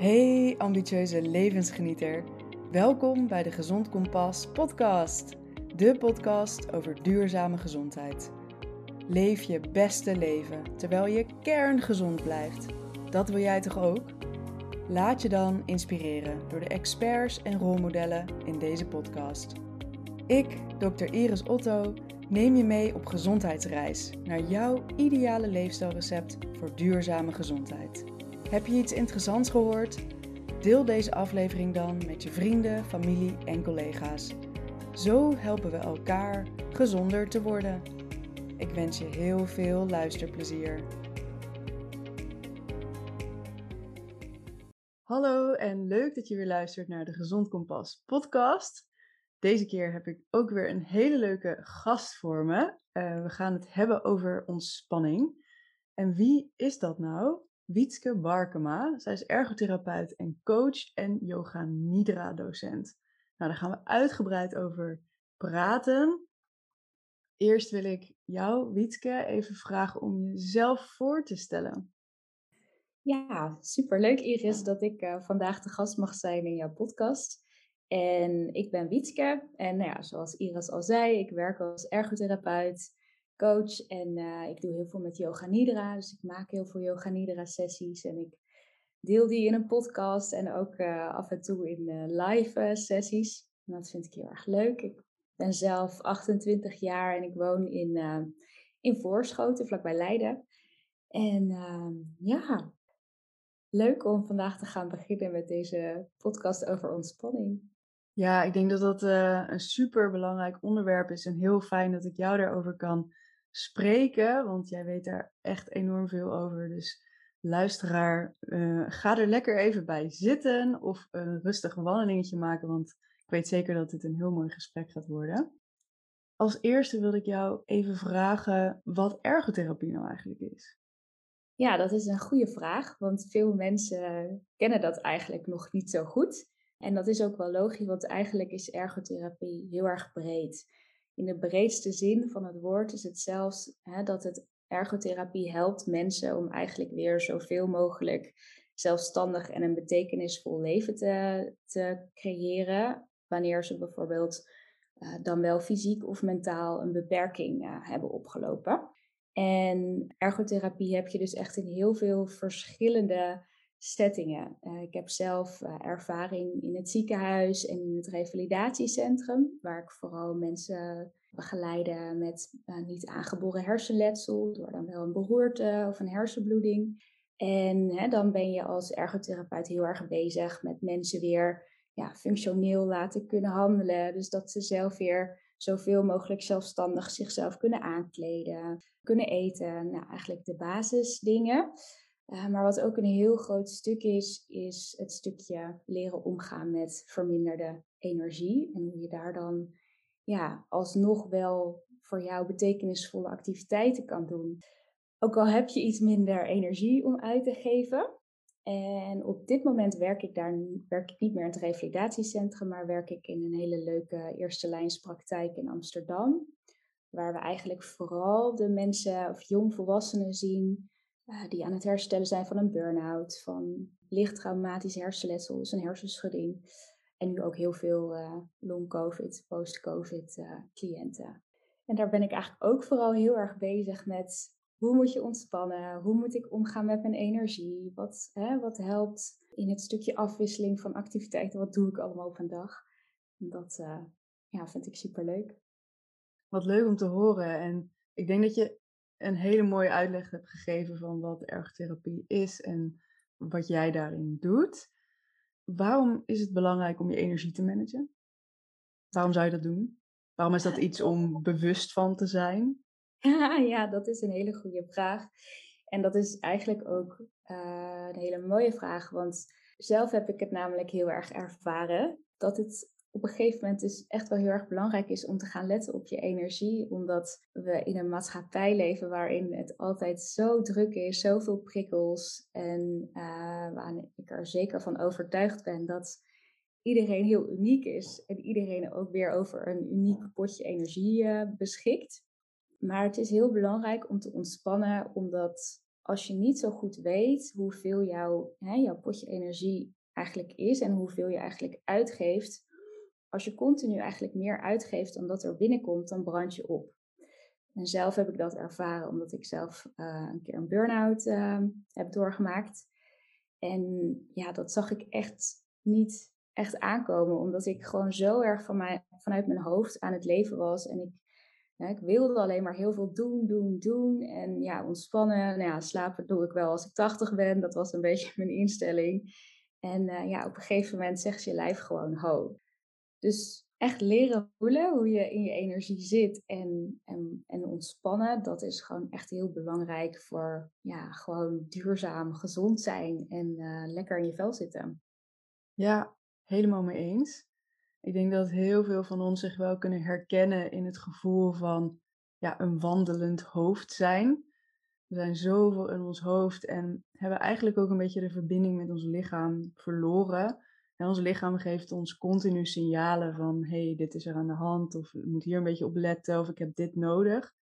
Hey ambitieuze levensgenieter. Welkom bij de Gezond Kompas podcast. De podcast over duurzame gezondheid. Leef je beste leven terwijl je kerngezond blijft. Dat wil jij toch ook? Laat je dan inspireren door de experts en rolmodellen in deze podcast. Ik, Dr. Iris Otto, neem je mee op gezondheidsreis naar jouw ideale leefstijlrecept voor duurzame gezondheid. Heb je iets interessants gehoord? Deel deze aflevering dan met je vrienden, familie en collega's. Zo helpen we elkaar gezonder te worden. Ik wens je heel veel luisterplezier. Hallo en leuk dat je weer luistert naar de Gezond Kompas podcast. Deze keer heb ik ook weer een hele leuke gast voor me. Uh, we gaan het hebben over ontspanning. En wie is dat nou? Wietske Barkema. Zij is ergotherapeut en coach en yoga nidra docent. Nou, daar gaan we uitgebreid over praten. Eerst wil ik jou, Wietske, even vragen om jezelf voor te stellen. Ja, superleuk Iris dat ik uh, vandaag de gast mag zijn in jouw podcast. En ik ben Wietske en nou ja, zoals Iris al zei, ik werk als ergotherapeut coach en uh, ik doe heel veel met yoga nidra. Dus ik maak heel veel yoga nidra sessies en ik deel die in een podcast en ook uh, af en toe in uh, live sessies. En dat vind ik heel erg leuk. Ik ben zelf 28 jaar en ik woon in, in Voorschoten, vlakbij Leiden. En ehm, ja, leuk om vandaag te gaan beginnen met deze podcast over ontspanning. Ja, ik denk dat dat een super belangrijk onderwerp is en heel fijn dat ik jou daarover kan spreken, want jij weet daar echt enorm veel over. Dus luisteraar, uh, ga er lekker even bij zitten of een rustig wandelingetje maken, want ik weet zeker dat dit een heel mooi gesprek gaat worden. Als eerste wil ik jou even vragen wat ergotherapie nou eigenlijk is. Ja, dat is een goede vraag, want veel mensen kennen dat eigenlijk nog niet zo goed. En dat is ook wel logisch, want eigenlijk is ergotherapie heel erg breed in de breedste zin van het woord is het zelfs hè, dat het ergotherapie helpt mensen om eigenlijk weer zoveel mogelijk zelfstandig en een betekenisvol leven te, te creëren. Wanneer ze bijvoorbeeld uh, dan wel fysiek of mentaal een beperking uh, hebben opgelopen. En ergotherapie heb je dus echt in heel veel verschillende settingen. Uh, ik heb zelf ervaring in het ziekenhuis en in het revalidatiecentrum, waar ik vooral mensen begeleiden met uh, niet aangeboren hersenletsel, door dan wel een beroerte of een hersenbloeding. En hè, dan ben je als ergotherapeut heel erg bezig met mensen weer ja, functioneel laten kunnen handelen. Dus dat ze zelf weer zoveel mogelijk zelfstandig zichzelf kunnen aankleden, kunnen eten. Nou, eigenlijk de basisdingen. Uh, maar wat ook een heel groot stuk is, is het stukje leren omgaan met verminderde energie. En hoe je daar dan ja, alsnog wel voor jou betekenisvolle activiteiten kan doen. Ook al heb je iets minder energie om uit te geven. En op dit moment werk ik daar werk ik niet meer in het revalidatiecentrum, maar werk ik in een hele leuke eerste lijnspraktijk in Amsterdam. Waar we eigenlijk vooral de mensen of jongvolwassenen zien uh, die aan het herstellen zijn van een burn-out, van licht traumatisch hersenletsel, dus een hersenschudding. En nu ook heel veel uh, long-covid, post-covid uh, cliënten. En daar ben ik eigenlijk ook vooral heel erg bezig met hoe moet je ontspannen? Hoe moet ik omgaan met mijn energie? Wat, hè, wat helpt in het stukje afwisseling van activiteiten? Wat doe ik allemaal op een dag? Dat uh, ja, vind ik super leuk. Wat leuk om te horen. En ik denk dat je een hele mooie uitleg hebt gegeven van wat ergotherapie is en wat jij daarin doet. Waarom is het belangrijk om je energie te managen? Waarom zou je dat doen? Waarom is dat iets om bewust van te zijn? Ja, dat is een hele goede vraag. En dat is eigenlijk ook uh, een hele mooie vraag. Want zelf heb ik het namelijk heel erg ervaren dat het op een gegeven moment dus echt wel heel erg belangrijk is om te gaan letten op je energie. Omdat we in een maatschappij leven waarin het altijd zo druk is, zoveel prikkels. En uh, waar ik er zeker van overtuigd ben dat iedereen heel uniek is. En iedereen ook weer over een uniek potje energie uh, beschikt. Maar het is heel belangrijk om te ontspannen, omdat als je niet zo goed weet hoeveel jouw, hè, jouw potje energie eigenlijk is en hoeveel je eigenlijk uitgeeft, als je continu eigenlijk meer uitgeeft dan dat er binnenkomt, dan brand je op. En zelf heb ik dat ervaren omdat ik zelf uh, een keer een burn-out uh, heb doorgemaakt. En ja, dat zag ik echt niet echt aankomen, omdat ik gewoon zo erg van vanuit mijn hoofd aan het leven was. En ik, ik wilde alleen maar heel veel doen, doen, doen. En ja, ontspannen. Nou ja, slapen doe ik wel als ik 80 ben. Dat was een beetje mijn instelling. En uh, ja, op een gegeven moment zegt je lijf gewoon ho. Dus echt leren voelen hoe je in je energie zit en, en, en ontspannen, dat is gewoon echt heel belangrijk voor ja, gewoon duurzaam gezond zijn en uh, lekker in je vel zitten. Ja, helemaal mee eens. Ik denk dat heel veel van ons zich wel kunnen herkennen in het gevoel van ja, een wandelend hoofd zijn. We zijn zoveel in ons hoofd en hebben eigenlijk ook een beetje de verbinding met ons lichaam verloren. En ons lichaam geeft ons continu signalen van hey, dit is er aan de hand, of je moet hier een beetje op letten, of ik heb dit nodig.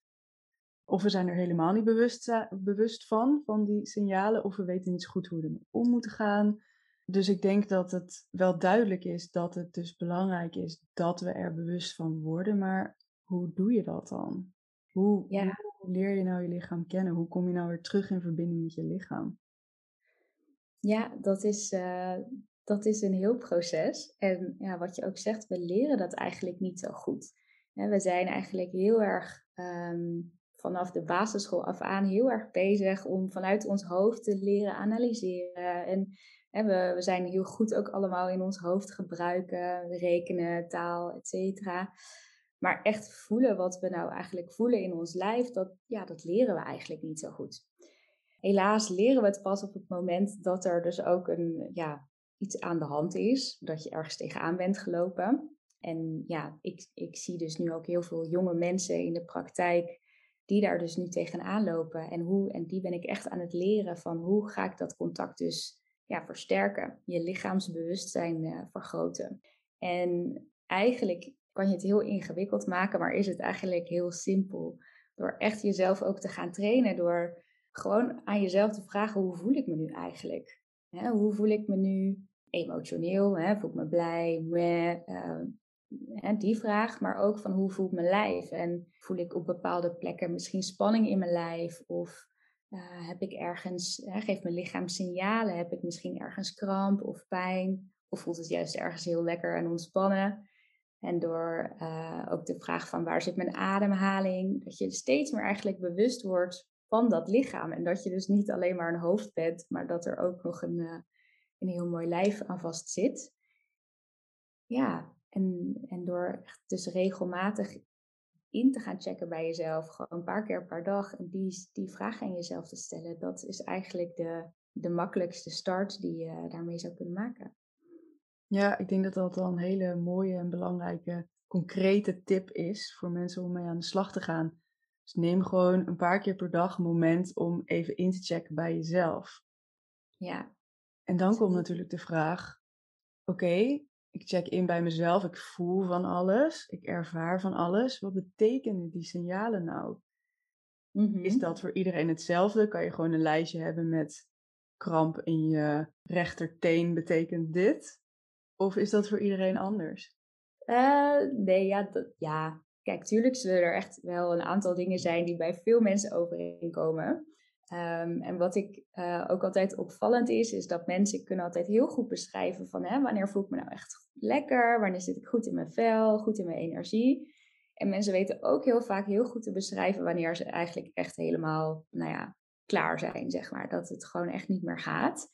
Of we zijn er helemaal niet bewust, bewust van, van die signalen, of we weten niet zo goed hoe we ermee om moeten gaan. Dus ik denk dat het wel duidelijk is dat het dus belangrijk is dat we er bewust van worden. Maar hoe doe je dat dan? Hoe, hoe leer je nou je lichaam kennen? Hoe kom je nou weer terug in verbinding met je lichaam? Ja, dat is, uh, dat is een heel proces. En ja, wat je ook zegt, we leren dat eigenlijk niet zo goed. we zijn eigenlijk heel erg ehm, vanaf de basisschool af aan heel erg bezig om vanuit ons hoofd te leren analyseren. En we, we zijn heel goed ook allemaal in ons hoofd gebruiken, rekenen, taal, et cetera. Maar echt voelen wat we nou eigenlijk voelen in ons lijf, dat, ja, dat leren we eigenlijk niet zo goed. Helaas leren we het pas op het moment dat er dus ook een, ja, iets aan de hand is, dat je ergens tegenaan bent gelopen. En ja, ik, ik zie dus nu ook heel veel jonge mensen in de praktijk die daar dus nu tegenaan lopen. En, hoe, en die ben ik echt aan het leren van hoe ga ik dat contact dus ja, versterken, je lichaamsbewustzijn uh, vergroten. En eigenlijk kan je het heel ingewikkeld maken, maar is het eigenlijk heel simpel. Door echt jezelf ook te gaan trainen, door gewoon aan jezelf te vragen, hoe voel ik me nu eigenlijk? Hoe voel ik me nu emotioneel? Hè? Voel ik me blij? Meh, uh, die vraag, maar ook van hoe voelt mijn lijf? En voel ik op bepaalde plekken misschien spanning in mijn lijf? Of uh, heb ik ergens, uh, geeft mijn lichaam signalen? Heb ik misschien ergens kramp of pijn? Of voelt het juist ergens heel lekker en ontspannen? En door uh, ook de vraag van waar zit mijn ademhaling, dat je steeds meer eigenlijk bewust wordt van dat lichaam. En dat je dus niet alleen maar een hoofd bent, maar dat er ook nog een, uh, een heel mooi lijf aan vast zit. Ja, en, en door dus regelmatig in te gaan checken bij jezelf, gewoon een paar keer per dag, en die, die vraag aan jezelf te stellen, dat is eigenlijk de, de makkelijkste start die je daarmee zou kunnen maken. Ja, ik denk dat dat al een hele mooie en belangrijke, concrete tip is voor mensen om mee aan de slag te gaan. Dus neem gewoon een paar keer per dag een moment om even in te checken bij jezelf. Ja. En dan komt natuurlijk de vraag: oké, ik check in bij mezelf, ik voel van alles, ik ervaar van alles. Wat betekenen die signalen nou? Is mm-hmm. dat voor iedereen hetzelfde? Kan je gewoon een lijstje hebben met kramp in je rechterteen betekent dit? Of is dat voor iedereen anders? Uh, nee, ja, dat, ja, Kijk, tuurlijk zullen er echt wel een aantal dingen zijn die bij veel mensen overeenkomen. Um, en wat ik uh, ook altijd opvallend is, is dat mensen kunnen altijd heel goed beschrijven van hè, wanneer voel ik me nou echt lekker, wanneer zit ik goed in mijn vel, goed in mijn energie. En mensen weten ook heel vaak heel goed te beschrijven wanneer ze eigenlijk echt helemaal, nou ja, klaar zijn, zeg maar. Dat het gewoon echt niet meer gaat.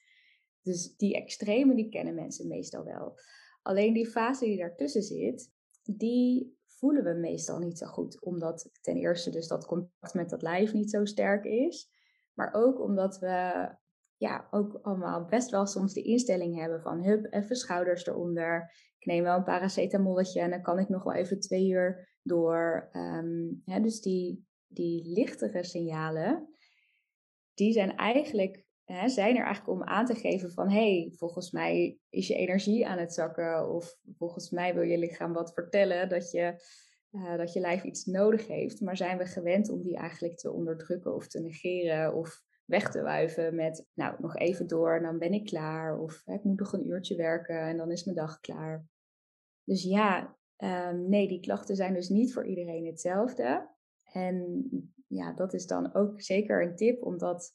Dus die extreme, die kennen mensen meestal wel. Alleen die fase die daartussen zit, die voelen we meestal niet zo goed. Omdat ten eerste dus dat contact met dat lijf niet zo sterk is. Maar ook omdat we ja, ook allemaal best wel soms de instelling hebben van hup, even schouders eronder. Ik neem wel een paracetamolletje en dan kan ik nog wel even twee uur door. Um, dus die, die lichtere signalen, die zijn eigenlijk zijn er eigenlijk om aan te geven van hey, volgens mij is je energie aan het zakken of volgens mij wil je lichaam wat vertellen dat je, uh, dat je lijf iets nodig heeft, maar zijn we gewend om die eigenlijk te onderdrukken of te negeren of weg te wuiven met, nou, nog even door en dan ben ik klaar. Of ik moet nog een uurtje werken en dan is mijn dag klaar. Dus ja, ehm, nee, die klachten zijn dus niet voor iedereen hetzelfde. En ja, dat is dan ook zeker een tip om dat,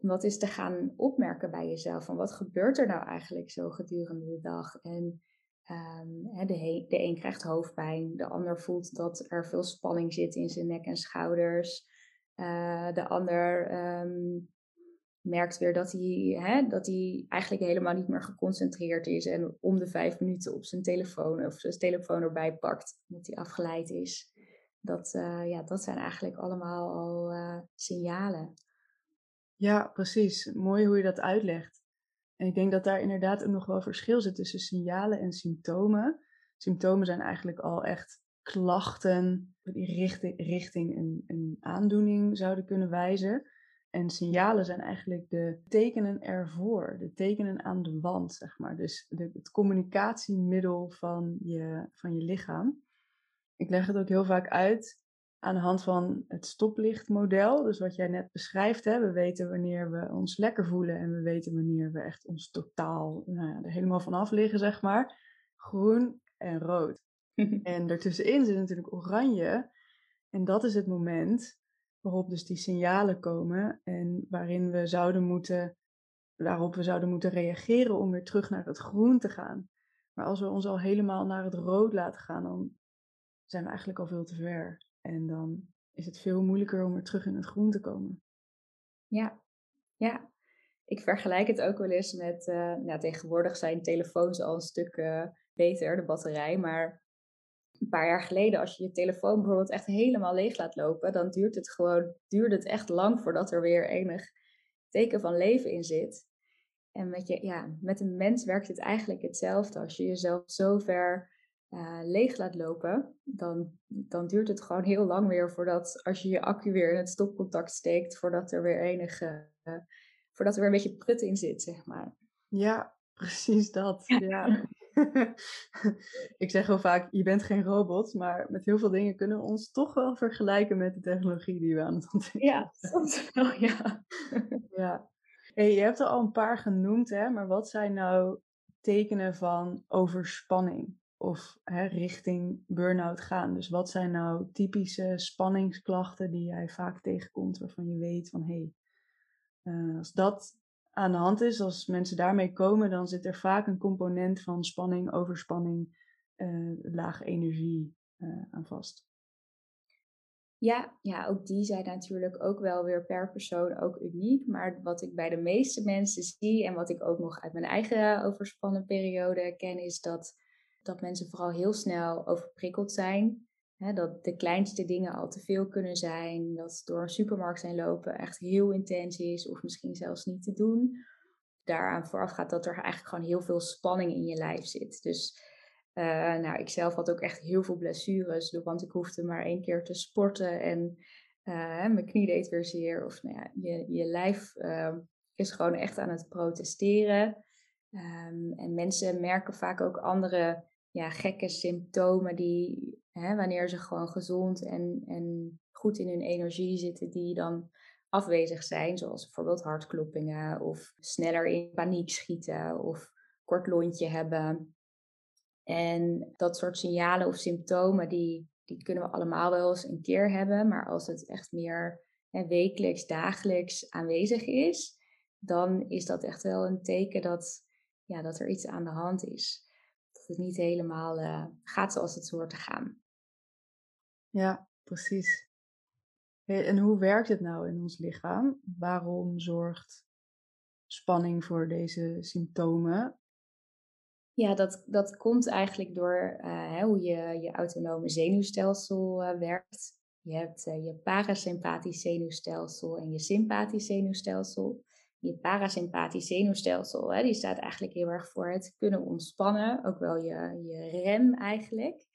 om dat eens te gaan opmerken bij jezelf. Van wat gebeurt er nou eigenlijk zo gedurende de dag? En um, de, de een krijgt hoofdpijn, de ander voelt dat er veel spanning zit in zijn nek en schouders. Uh, de ander um, merkt weer dat hij, hè, dat hij eigenlijk helemaal niet meer geconcentreerd is en om de vijf minuten op zijn telefoon of zijn telefoon erbij pakt, omdat hij afgeleid is. Dat, uh, ja, dat zijn eigenlijk allemaal al uh, signalen. Ja, precies. Mooi hoe je dat uitlegt. En ik denk dat daar inderdaad ook nog wel verschil zit tussen signalen en symptomen. Symptomen zijn eigenlijk al echt klachten die richting, richting een, een aandoening zouden kunnen wijzen. En signalen zijn eigenlijk de tekenen ervoor, de tekenen aan de wand, zeg maar. Dus het communicatiemiddel van je, van je lichaam. Ik leg het ook heel vaak uit aan de hand van het stoplichtmodel. Dus wat jij net beschrijft, hè, we weten wanneer we ons lekker voelen en we weten wanneer we echt ons totaal nou er helemaal vanaf liggen, zeg maar. Groen en rood. en daartussenin zit natuurlijk oranje. En dat is het moment waarop dus die signalen komen en waarin we zouden moeten, waarop we zouden moeten reageren om weer terug naar het groen te gaan. Maar als we ons al helemaal naar het rood laten gaan, dan zijn we eigenlijk al veel te ver. En dan is het veel moeilijker om weer terug in het groen te komen. Ja, ja. Ik vergelijk het ook wel eens met, uh, nou, tegenwoordig zijn telefoons al een stuk uh, beter, de batterij. Maar een paar jaar geleden, als je je telefoon bijvoorbeeld echt helemaal leeg laat lopen, dan duurt het gewoon, duurt het echt lang voordat er weer enig teken van leven in zit. En met, je, ja, met een mens werkt het eigenlijk hetzelfde. Als je jezelf zo ver uh, leeg laat lopen, dan, dan duurt het gewoon heel lang weer voordat, als je je accu weer in het stopcontact steekt, voordat er weer enige, uh, voordat er weer een beetje prut in zit, zeg maar. Ja, precies dat. Ja. ik zeg heel vaak, je bent geen robot, maar met heel veel dingen kunnen we ons toch wel vergelijken met de technologie die we aan het ontwikkelen Ja, soms wel, ja. ja. Hey, je hebt er al een paar genoemd, hè, maar wat zijn nou tekenen van overspanning? Of hè, richting burn-out gaan. Dus wat zijn nou typische spanningsklachten die jij vaak tegenkomt, waarvan je weet van hé, hey, uh, als dat aan de hand is, als mensen daarmee komen, dan zit er vaak een component van spanning, overspanning, uh, lage energie uh, aan vast. Ja, ja, ook die zijn natuurlijk ook wel weer per persoon ook uniek. Maar wat ik bij de meeste mensen zie en wat ik ook nog uit mijn eigen overspannen periode ken, is dat dat mensen vooral heel snel overprikkeld zijn. Dat de kleinste dingen al te veel kunnen zijn. Dat door een supermarkt zijn lopen echt heel intens is of misschien zelfs niet te doen. Daaraan vooraf gaat dat er eigenlijk gewoon heel veel spanning in je lijf zit. Dus uh, nou, ik zelf had ook echt heel veel blessures, want ik hoefde maar één keer te sporten en uh, mijn knie deed weer zeer. Of nou ja, je, je lijf uh, is gewoon echt aan het protesteren. Um, en mensen merken vaak ook andere ja, gekke symptomen die, hè, wanneer ze gewoon gezond en, en goed in hun energie zitten, die dan afwezig zijn, zoals bijvoorbeeld hartkloppingen of sneller in paniek schieten of kort lontje hebben. En dat soort signalen of symptomen, die, die kunnen we allemaal wel eens een keer hebben, maar als het echt meer hè, wekelijks, dagelijks aanwezig is, dan is dat echt wel een teken dat, ja, dat er iets aan de hand is het niet helemaal uh, gaat zoals het hoort te gaan. Ja, precies. en hoe werkt het nou in ons lichaam? Waarom zorgt spanning voor deze symptomen? Ja, dat, dat komt eigenlijk door uh, hoe je, je autonome zenuwstelsel uh, werkt. Je hebt je parasympathisch zenuwstelsel en je sympathisch zenuwstelsel je parasympathisch zenuwstelsel, hè, die staat eigenlijk heel erg voor het kunnen ontspannen, ook wel je, je rem eigenlijk.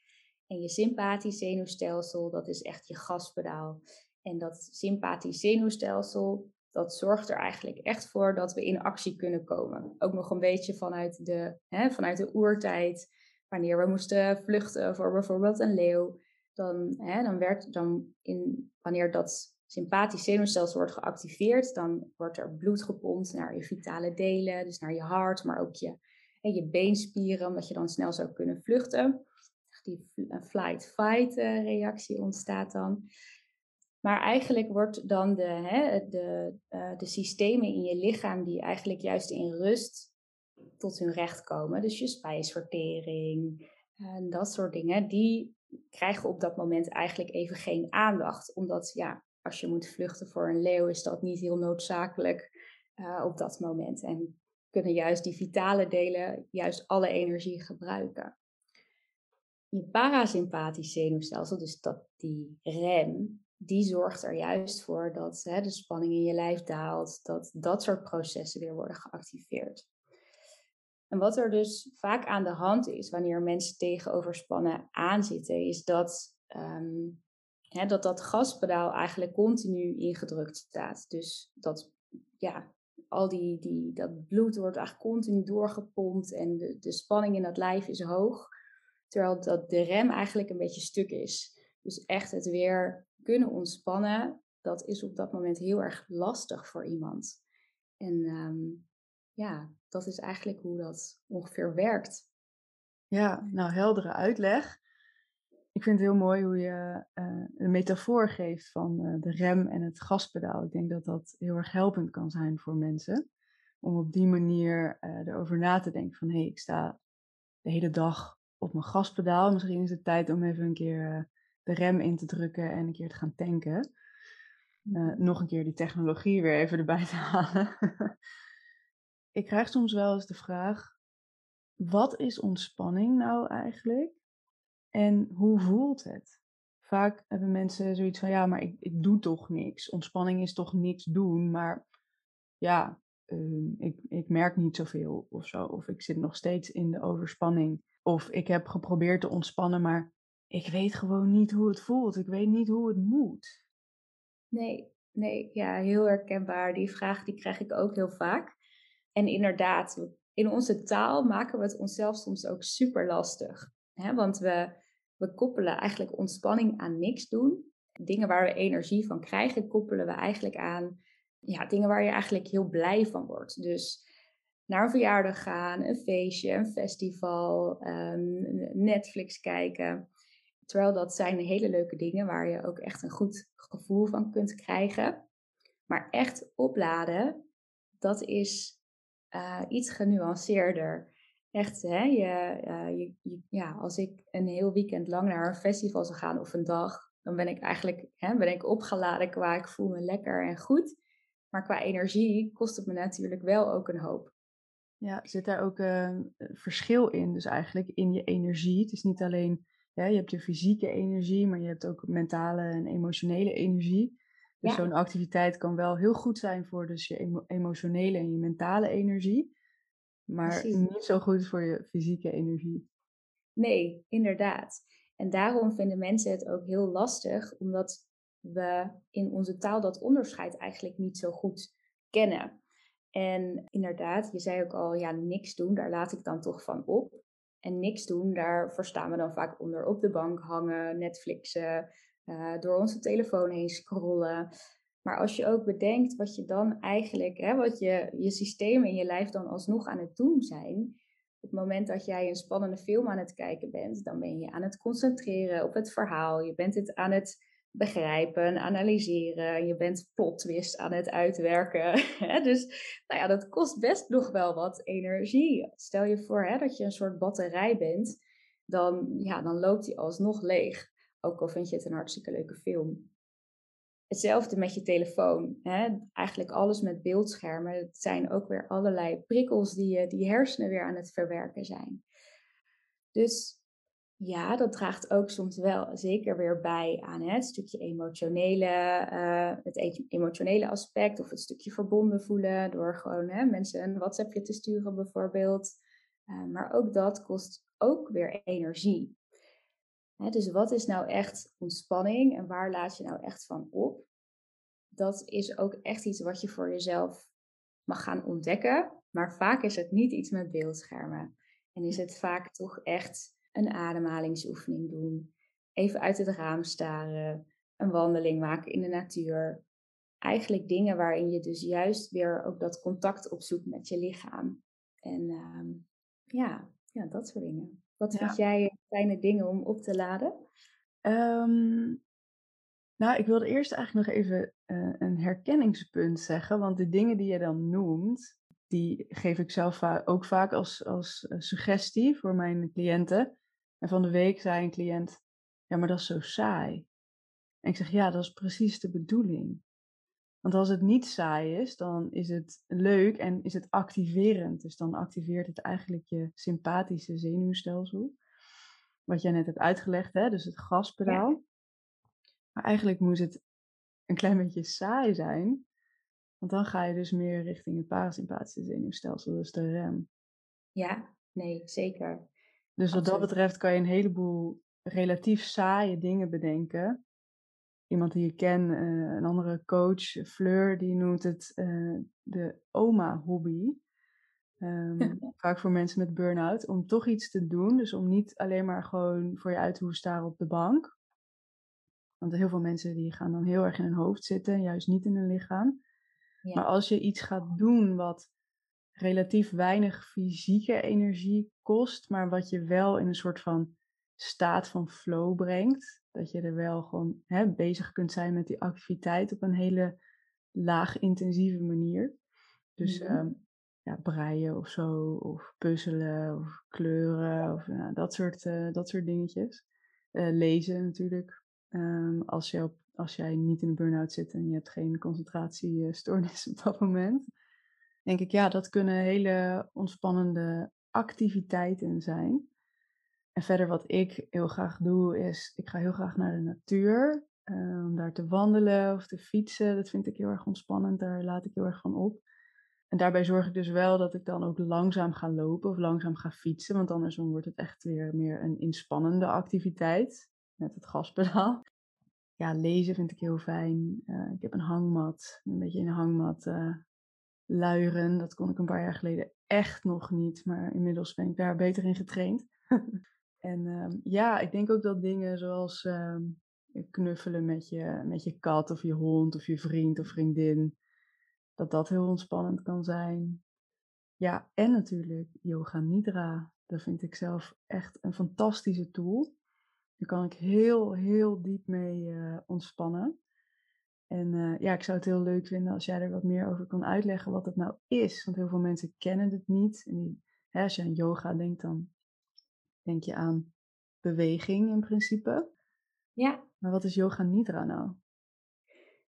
En je sympathisch zenuwstelsel, dat is echt je gaspedaal. En dat sympathisch zenuwstelsel, dat zorgt er eigenlijk echt voor dat we in actie kunnen komen. Ook nog een beetje vanuit de, hè, vanuit de oertijd, wanneer we moesten vluchten voor bijvoorbeeld een leeuw. Dan, hè, dan werd dan in, wanneer dat sympathisch zenuwstelsel wordt geactiveerd, dan wordt er bloed gepompt naar je vitale delen, dus naar je hart, maar ook je, je beenspieren, omdat je dan snel zou kunnen vluchten. Die flight-fight eh, reactie ontstaat dan. Maar eigenlijk wordt dan de, hè, de, uh, de systemen in je lichaam die eigenlijk juist in rust tot hun recht komen, dus je spijsvertering en dat soort dingen, die krijgen op dat moment eigenlijk even geen aandacht. Omdat ja, als je moet vluchten voor een leeuw, is dat niet heel noodzakelijk uh, op dat moment. En kunnen juist die vitale delen juist alle energie gebruiken. Je parasympathisch zenuwstelsel, dus dat, die rem, die zorgt er juist voor dat hè, de spanning in je lijf daalt, dat dat soort processen weer worden geactiveerd. En wat er dus vaak aan de hand is wanneer mensen tegen overspannen aanzitten, is dat um, hè, dat, dat gaspedaal eigenlijk continu ingedrukt staat. Dus dat, ja, al die, die, dat bloed wordt eigenlijk continu doorgepompt en de, de spanning in dat lijf is hoog. Terwijl dat de rem eigenlijk een beetje stuk is. Dus echt het weer kunnen ontspannen, dat is op dat moment heel erg lastig voor iemand. En um, ja, dat is eigenlijk hoe dat ongeveer werkt. Ja, nou heldere uitleg. Ik vind het heel mooi hoe je uh, een metafoor geeft van uh, de rem en het gaspedaal. Ik denk dat dat heel erg helpend kan zijn voor mensen. Om op die manier uh, erover na te denken van hé, hey, ik sta de hele dag op mijn gaspedaal. Misschien is het tijd om even een keer de rem in te drukken en een keer te gaan tanken. nog een keer die technologie weer even erbij te halen. ik krijg soms wel eens de vraag: wat is ontspanning nou eigenlijk? En hoe voelt het? Vaak hebben mensen zoiets van: ja, maar ik, ik doe toch niks. Ontspanning is toch niks doen, maar ja, uh, ik, ik merk niet zoveel of zo. Of ik zit nog steeds in de overspanning. Of ik heb geprobeerd te ontspannen, maar ik weet gewoon niet hoe het voelt. Ik weet niet hoe het moet. Nee, nee, ja, heel herkenbaar. Die vraag die krijg ik ook heel vaak. En inderdaad, in onze taal maken we het onszelf soms ook super lastig. Hè? Want we, we koppelen eigenlijk ontspanning aan niks doen. Dingen waar we energie van krijgen, koppelen we eigenlijk aan ja, dingen waar je eigenlijk heel blij van wordt. Dus naar een verjaardag gaan, een feestje, een festival, um, Netflix kijken. Terwijl dat zijn hele leuke dingen waar je ook echt een goed gevoel van kunt krijgen. Maar echt opladen, dat is uh, iets genuanceerder. Echt, hè, je, uh, je, je, ja, als ik een heel weekend lang naar een festival zou gaan of een dag, dan ben ik eigenlijk hè, ben ik opgeladen qua ik voel me lekker en goed. Maar qua energie kost het me natuurlijk wel ook een hoop. Ja, zit daar ook een verschil in, dus eigenlijk in je energie? Het is niet alleen, ja, je hebt je fysieke energie, maar je hebt ook mentale en emotionele energie. Dus zo'n activiteit kan wel heel goed zijn voor dus je emotionele en je mentale energie, maar niet zo goed voor je fysieke energie. Nee, inderdaad. En daarom vinden mensen het ook heel lastig, omdat we in onze taal dat onderscheid eigenlijk niet zo goed kennen. En inderdaad, je zei ook al, ja, niks doen, daar laat ik dan toch van op. En niks doen, daar verstaan we dan vaak onder op de bank hangen, Netflixen, uh, door onze telefoon heen scrollen. Maar als je ook bedenkt wat je dan eigenlijk, hè, wat je, je systemen in je lijf dan alsnog aan het doen zijn. Op het moment dat jij een spannende film aan het kijken bent, dan ben je aan het concentreren op het verhaal. Je bent het aan het begrijpen, analyseren. Je bent plot twist aan het uitwerken. dus nou ja, dat kost best nog wel wat energie. Stel je voor hè, dat je een soort batterij bent, dan, ja, dan loopt die alsnog leeg. Ook al vind je het een hartstikke leuke film. Hetzelfde met je telefoon. Hè? Eigenlijk alles met beeldschermen. Het zijn ook weer allerlei prikkels die je, die hersenen weer aan het verwerken zijn. Dus ja, dat draagt ook soms wel zeker weer bij aan hè, het stukje emotionele, uh, het e-, emotionele aspect of het stukje verbonden voelen door gewoon hè, mensen een WhatsAppje te sturen bijvoorbeeld. Uh, maar ook dat kost ook weer energie dus wat is nou echt ontspanning en waar laat je nou echt van op? Dat is ook echt iets wat je voor jezelf mag gaan ontdekken. Maar vaak is het niet iets met beeldschermen. En is het vaak toch echt een ademhalingsoefening doen. Even uit het raam staren. een wandeling maken in de natuur. Eigenlijk dingen waarin je dus juist weer ook dat contact opzoekt met je lichaam. En ehm, ja, ja, dat soort dingen. Wat vind jij fijne dingen om op te laden? Ehm, nou, ik wilde eerst eigenlijk nog even uh, een herkenningspunt zeggen. Want de dingen die je dan noemt, die geef ik zelf ook vaak als, als uh, suggestie voor mijn cliënten. En van de week zei een cliënt, ja, maar dat is zo saai. En ik zeg, ja, dat is precies de bedoeling. Want als het niet saai is, dan is het leuk en is het activerend. Dus dan activeert het eigenlijk je sympathische zenuwstelsel. Wat jij net hebt uitgelegd, hè? dus het gaspedaal. Maar eigenlijk moet het een klein beetje saai zijn. Want dan ga je dus meer richting het parasympathische zenuwstelsel, dus de rem. Ja, nee, zeker. Dus wat dat betreft kan je een heleboel relatief saaie dingen bedenken. Iemand die ik ken, eh, een andere coach, Fleur, die noemt het uh, de oma-hobby. Um, vaak voor mensen met burn-out, om toch iets te doen. Dus om niet alleen maar gewoon voor je uit te staren op de bank. Want heel veel mensen die gaan dan heel erg in hun hoofd zitten, juist niet in hun lichaam. Maar als je iets gaat doen wat relatief weinig fysieke energie kost, maar wat je wel in een soort van staat van flow brengt, dat je er wel gewoon hè, bezig kunt zijn met die activiteit op een hele laag intensieve manier. Dus mm ja, breien of zo, of puzzelen, of kleuren, of dat, soort, uh, dat soort dingetjes. Uh, lezen natuurlijk. Um, als, je op, als jij niet in een burn-out zit en je hebt geen concentratiestoornis op dat moment. Denk ik, ja, dat kunnen hele ontspannende activiteiten zijn. En verder wat ik heel graag doe, is ik ga heel graag naar de natuur. Om daar te wandelen of te fietsen. Dat vind ik heel erg ontspannend. Daar laat ik heel erg van op. En daarbij zorg ik dus wel dat ik dan ook langzaam ga lopen of langzaam ga fietsen. Want anders wordt het echt weer meer een inspannende activiteit. Met het gaspedaal. Ja, lezen vind ik heel fijn. Uh, ik heb een hangmat. Een beetje in een hangmat uh, luieren. Dat kon ik een paar jaar geleden echt nog niet. Maar inmiddels ben ik daar beter in getraind. en um, ja, ik denk ook dat dingen zoals um, knuffelen met je, met je kat of je hond of je vriend of vriendin dat dat heel ontspannend kan zijn. Ja, en natuurlijk yoga nidra. Dat vind ik zelf echt een fantastische tool. Daar kan ik heel, heel diep mee uh, ontspannen. En uh, ja, ik zou het heel leuk vinden als jij er wat meer over kan uitleggen wat het nou is. Want heel veel mensen kennen het niet. En die, hè, als je aan yoga denkt, dan denk je aan beweging in principe. Ja. Maar wat is yoga nidra nou?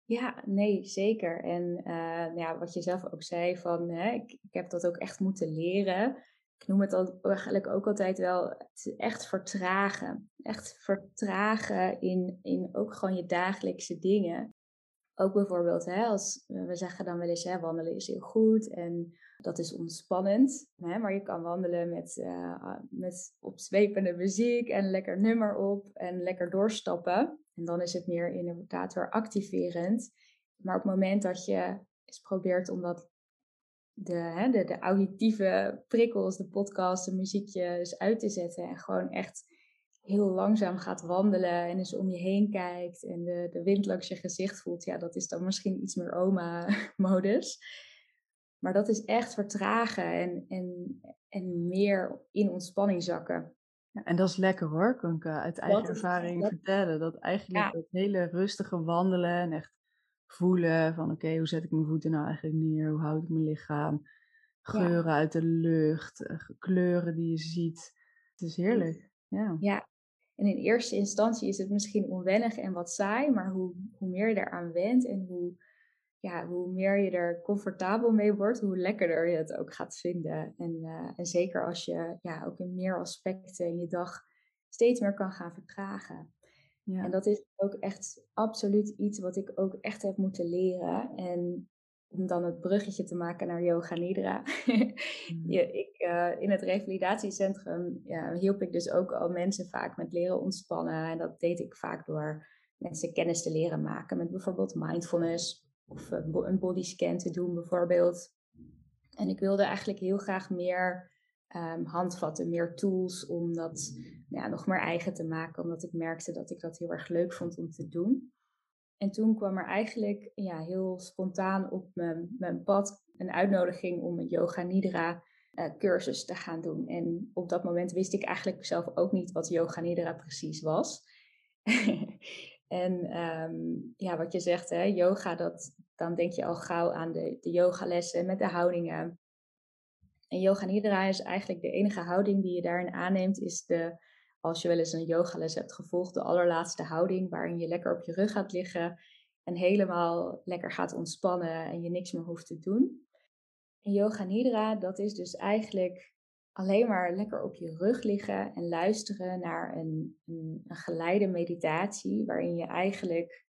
Ja, nee, zeker. En uh, ja, wat je zelf ook zei, van, hè, ik, ik, heb dat ook echt moeten leren. Ik noem het al, eigenlijk ook altijd wel echt vertragen. Echt vertragen in, in ook gewoon je dagelijkse dingen. Ook bijvoorbeeld, hè, als we zeggen dan wel eens, hè, wandelen is heel goed en dat is ontspannend. Hè, maar je kan wandelen met, uh, met opzwepende muziek en lekker nummer op en lekker doorstappen. En dan is het meer inderdaad weer activerend. Maar op het moment dat je eens probeert om dat de, hè, de, auditieve prikkels, de podcast, de muziekjes uit te zetten en gewoon echt heel langzaam gaat wandelen en eens om je heen kijkt en de, de wind langs je gezicht voelt, ja, dat is dan misschien iets meer oma-modus. Maar dat is echt vertragen en, en, en meer in ontspanning zakken. Ja, en dat is lekker hoor, kan ik uit eigen ervaring vertellen. Dat eigenlijk ja. dat hele rustige wandelen en echt voelen van oké, hoe zet ik mijn voeten nou eigenlijk neer? Hoe houd ik mijn lichaam? Geuren uit de lucht, eh, kleuren die je ziet. Het is heerlijk. Ja. ja, en in eerste instantie is het misschien onwennig en wat saai, maar hoe, hoe meer je eraan went en hoe, ja, hoe meer je er comfortabel mee wordt, hoe lekkerder je het ook gaat vinden. En, uh, en zeker als je ja, ook in meer aspecten in je dag steeds meer kan gaan vertragen. Ja. En dat is ook echt absoluut iets wat ik ook echt heb moeten leren. En om dan het bruggetje te maken naar Yoga Nidra. Mhm. ik, uh, in het revalidatiecentrum ja, hielp ik dus ook al mensen vaak met leren ontspannen. En dat deed ik vaak door mensen kennis te leren maken met bijvoorbeeld mindfulness of eh, een bodyscan te doen bijvoorbeeld. En ik wilde eigenlijk heel graag meer um, handvatten, meer tools om dat ja, nog meer eigen te maken. Omdat ik merkte dat ik dat heel erg leuk vond om te doen. En toen kwam er eigenlijk ja, heel spontaan op mijn, mijn pad een uitnodiging om een yoga nidra uh, cursus te gaan doen. En op dat moment wist ik eigenlijk zelf ook niet wat yoga nidra precies was. en ehm, ja, wat je zegt, hè, yoga, dat, dan denk je al gauw aan de, de yogalessen met de houdingen. En yoga nidra is eigenlijk de enige houding die je daarin aanneemt, is de, als je wel eens een yogales hebt gevolgd, de allerlaatste houding waarin je lekker op je rug gaat liggen en helemaal lekker gaat ontspannen en je niks meer hoeft te doen. En yoga nidra, dat is dus eigenlijk alleen maar lekker op je rug liggen en luisteren naar een, een, een geleide meditatie waarin je eigenlijk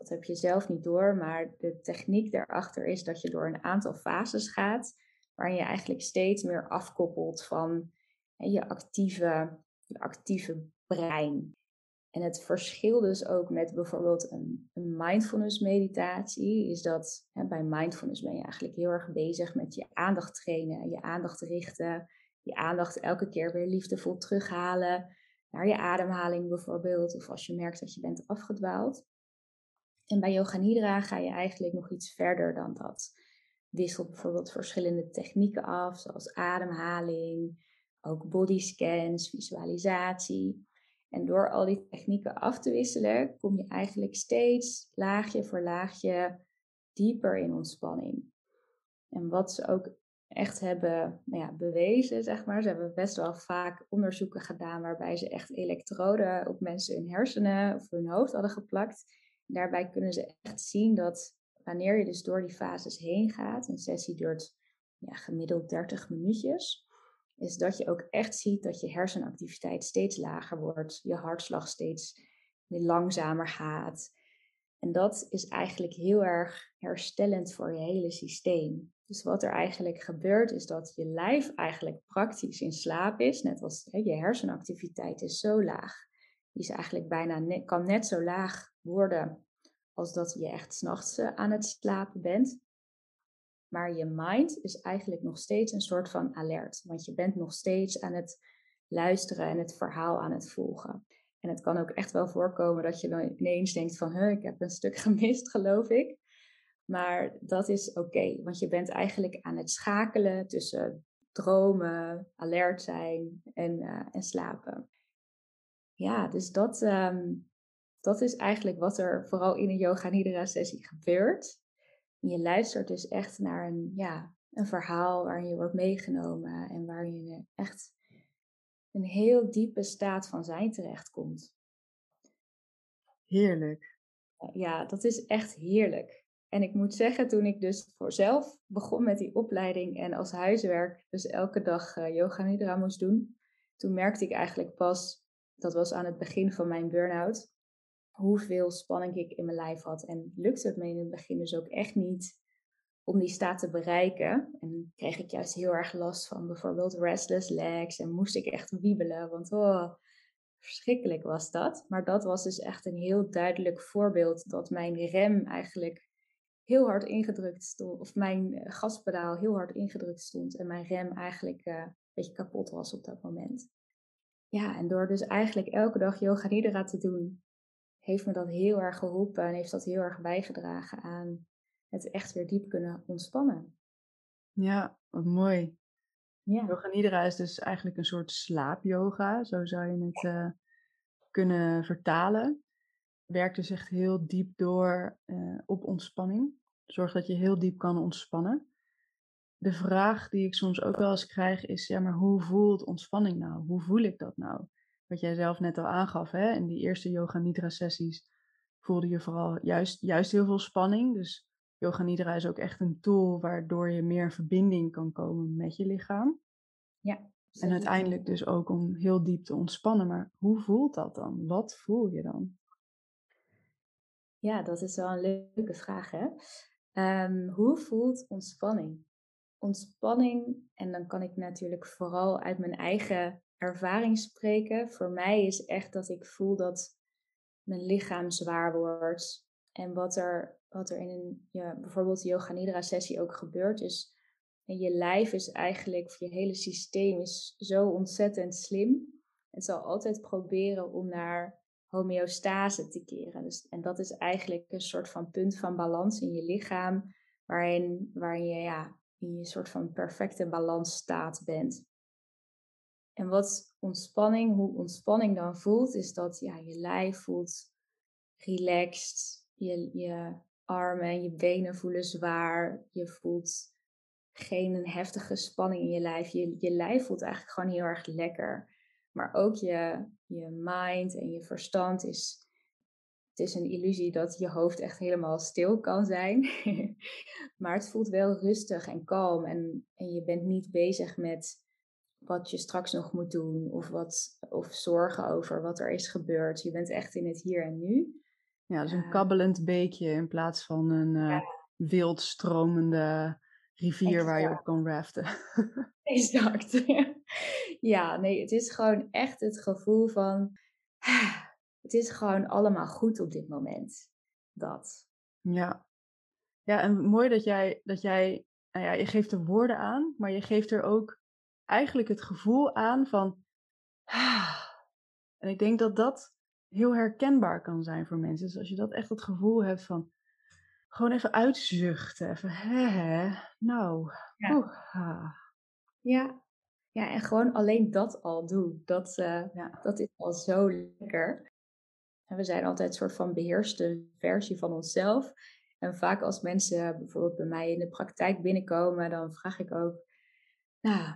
dat heb je zelf niet door, maar de techniek daarachter is dat je door een aantal fases gaat, waarin je eigenlijk steeds meer afkoppelt van je actieve, je actieve brein. En het verschil dus ook met bijvoorbeeld een, een mindfulness meditatie, is dat hè, bij mindfulness ben je eigenlijk heel erg bezig met je aandacht trainen, je aandacht richten, je aandacht elke keer weer liefdevol terughalen naar je ademhaling bijvoorbeeld, of als je merkt dat je bent afgedwaald. En bij Yoga Nidra ga je eigenlijk nog iets verder dan dat. Wisselt bijvoorbeeld verschillende technieken af, zoals ademhaling, ook bodyscans, visualisatie. En door al die technieken af te wisselen, kom je eigenlijk steeds laagje voor laagje dieper in ontspanning. En wat ze ook echt hebben nou ja, bewezen, zeg maar. Ze hebben best wel vaak onderzoeken gedaan waarbij ze echt elektroden op mensen hun hersenen of hun hoofd hadden geplakt. Daarbij kunnen ze echt zien dat wanneer je dus door die fases heen gaat, een sessie duurt ja, gemiddeld 30 minuutjes, is dat je ook echt ziet dat je hersenactiviteit steeds lager wordt, je hartslag steeds langzamer gaat. En dat is eigenlijk heel erg herstellend voor je hele systeem. Dus wat er eigenlijk gebeurt is dat je lijf eigenlijk praktisch in slaap is, net als hè, je hersenactiviteit is zo laag. Die is eigenlijk bijna kan net zo laag worden als dat je echt s'nachts uh, aan het slapen bent. Maar je mind is eigenlijk nog steeds een soort van alert, want je bent nog steeds aan het luisteren en het verhaal aan het volgen. En het kan ook echt wel voorkomen dat je dan ineens denkt van, ik heb een stuk gemist, geloof ik. Maar dat is oké, want je bent eigenlijk aan het schakelen tussen dromen, alert zijn en, uh, en slapen. Ja, dus dat, um, dat is eigenlijk wat er vooral in een yoga nidra sessie gebeurt. je luistert dus echt naar een, ja, een verhaal waarin je wordt meegenomen en waarin je echt een heel diepe staat van zijn terechtkomt. Heerlijk. Ja, dat is echt heerlijk. En ik moet zeggen, toen ik dus voor zelf begon met die opleiding en als huiswerk dus elke dag uh, yoga nidra moest doen, toen merkte ik eigenlijk pas, dat was aan het begin van mijn burn-out, hoeveel spanning ik in mijn lijf had. En lukte het me in het begin dus ook echt niet om die staat te bereiken. En kreeg ik juist heel erg last van bijvoorbeeld restless legs. En moest ik echt wiebelen, want oh, verschrikkelijk was dat. Maar dat was dus echt een heel duidelijk voorbeeld dat mijn rem eigenlijk heel hard ingedrukt stond. Of mijn eh, gaspedaal heel hard ingedrukt stond. En mijn rem eigenlijk uh, een beetje kapot was op dat moment. Ja, en door dus eigenlijk elke dag yoga nidra te doen, heeft me dat heel erg geholpen en heeft dat heel erg bijgedragen aan het echt weer diep kunnen ontspannen. Ja, wat mooi. Ja. Yoga Nidra is dus eigenlijk een soort slaapyoga, zo zou je het uh, kunnen vertalen. Werkt dus echt heel diep door uh, op ontspanning. Zorg dat je heel diep kan ontspannen. De vraag die ik soms ook wel eens krijg is, ja, maar hoe voelt ontspanning nou? Hoe voel ik dat nou? wat jij zelf net al aangaf, hè, in die eerste yoga nidra sessies voelde je vooral juist, juist heel veel spanning. Dus yoga nidra is ook echt een tool waardoor je meer verbinding kan komen met je lichaam. Ja. En uiteindelijk dus ook om heel diep te ontspannen. Maar hoe voelt dat dan? Wat voel je dan? Ja, dat is wel een leuke vraag, hè? Um, hoe voelt ontspanning? Ontspanning, en dan kan ik natuurlijk vooral uit mijn eigen ervaring spreken. Voor mij is echt dat ik voel dat mijn lichaam zwaar wordt. En wat er, wat er in een, bijvoorbeeld yoga nidra sessie ook gebeurt, is je lijf is eigenlijk, je hele systeem is zo ontzettend slim. Het zal altijd proberen om naar homeostase te keren. Dus, en dat is eigenlijk een soort van punt van balans in je lichaam, waarin, waarin je ja, in je soort van perfecte balansstaat bent. En wat ontspanning, hoe ontspanning dan voelt, is dat ja, je lijf voelt relaxed, je, je armen en je benen voelen zwaar, je voelt geen heftige spanning in je lijf. Je, je lijf voelt eigenlijk gewoon heel erg lekker. Maar ook je, je mind en je verstand is. Het is een illusie dat je hoofd echt helemaal stil kan zijn. maar het voelt wel rustig en kalm. En, en je bent niet bezig met wat je straks nog moet doen. Of, wat, of zorgen over wat er is gebeurd. Je bent echt in het hier en nu. Ja, dus een kabbelend beekje in plaats van een uh, wild stromende rivier waar je op kan raften. exact. ja, nee, het is gewoon echt het gevoel van. Het is gewoon allemaal goed op dit moment. Dat. Ja. Ja, en mooi dat jij, dat jij, nou ja, je geeft er woorden aan, maar je geeft er ook eigenlijk het gevoel aan van. En ik denk dat dat heel herkenbaar kan zijn voor mensen. Dus als je dat echt het gevoel hebt van gewoon even uitzuchten. Even, hè, hè. nou. Ja. ja. Ja, en gewoon alleen dat al doen. Dat, uh, ja. dat is al zo lekker. En we zijn altijd een soort van beheerste versie van onszelf. En vaak als mensen bijvoorbeeld bij mij in de praktijk binnenkomen, dan vraag ik ook, nou,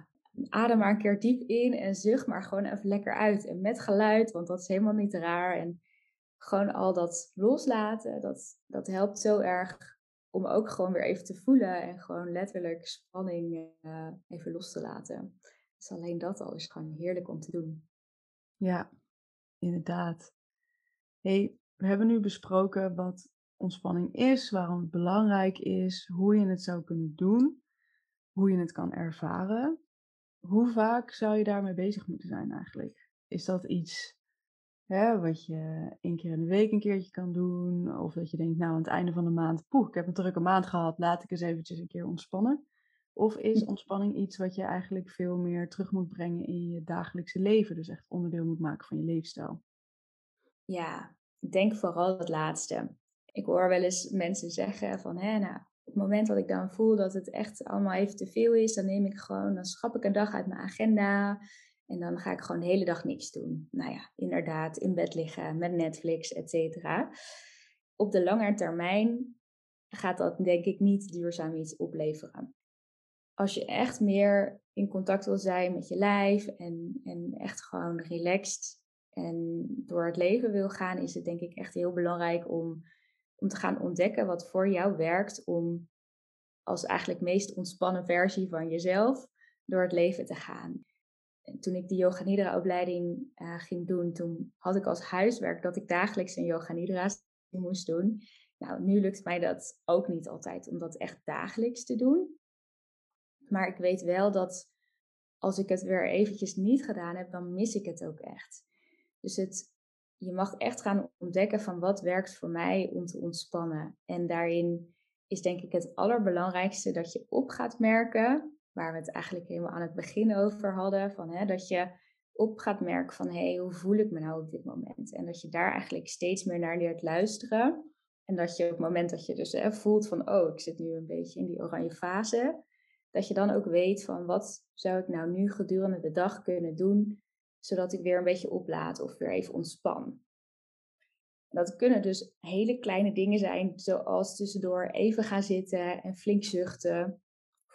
adem maar een keer diep in en zucht maar gewoon even lekker uit. En met geluid, want dat is helemaal niet raar. En gewoon al dat loslaten, dat, dat helpt zo erg om ook gewoon weer even te voelen en gewoon letterlijk spanning uh, even los te laten. Dus alleen dat al is gewoon heerlijk om te doen. Ja, inderdaad. hey, we hebben nu besproken wat ontspanning is, waarom het belangrijk is, hoe je het zou kunnen doen, hoe je het kan ervaren. Hoe vaak zou je daarmee bezig moeten zijn eigenlijk? Is dat iets hè, wat je één keer in de week een keertje kan doen? Of dat je denkt, nou aan het einde van de maand, poeh, ik heb een drukke maand gehad, laat ik eens eventjes een keer ontspannen. Of is hm. ontspanning iets wat je eigenlijk veel meer terug moet brengen in je dagelijkse leven? Dus echt onderdeel moet maken van je leefstijl? Ja, ik denk vooral het laatste. Ik hoor wel eens mensen zeggen van, hè, nou, op het moment dat ik dan voel dat het echt allemaal even te veel is, dan neem ik gewoon, dan schap ik een dag uit mijn agenda. En dan ga ik gewoon de hele dag niks doen. Nou ja, inderdaad, in bed liggen met Netflix, et cetera. Op de lange termijn gaat dat denk ik niet duurzaam iets opleveren. Als je echt meer in contact wil zijn met je lijf en, en echt gewoon relaxed en door het leven wil gaan, is het denk ik echt heel belangrijk om om te gaan ontdekken wat voor jou werkt om als eigenlijk meest ontspannen versie van jezelf door het leven te gaan. En toen ik de Yoga Nidra opleiding uh, ging doen, toen had ik als huiswerk dat ik dagelijks een Yoga Nidra moest doen. Nou, nu lukt mij dat ook niet altijd om dat echt dagelijks te doen. Maar ik weet wel dat als ik het weer eventjes niet gedaan heb, dan mis ik het ook echt. Dus het je mag echt gaan ontdekken van wat werkt voor mij om te ontspannen. En daarin is denk ik het allerbelangrijkste dat je op gaat merken, waar we het eigenlijk helemaal aan het begin over hadden, van, hè, dat je op gaat merken van hé, hey, hoe voel ik me nou op dit moment? En dat je daar eigenlijk steeds meer naar leert luisteren. En dat je op het moment dat je dus hè, voelt van oh, ik zit nu een beetje in die oranje fase, dat je dan ook weet van wat zou ik nou nu gedurende de dag kunnen doen zodat ik weer een beetje oplaad of weer even ontspan. Dat kunnen dus hele kleine dingen zijn, zoals tussendoor even gaan zitten en flink zuchten.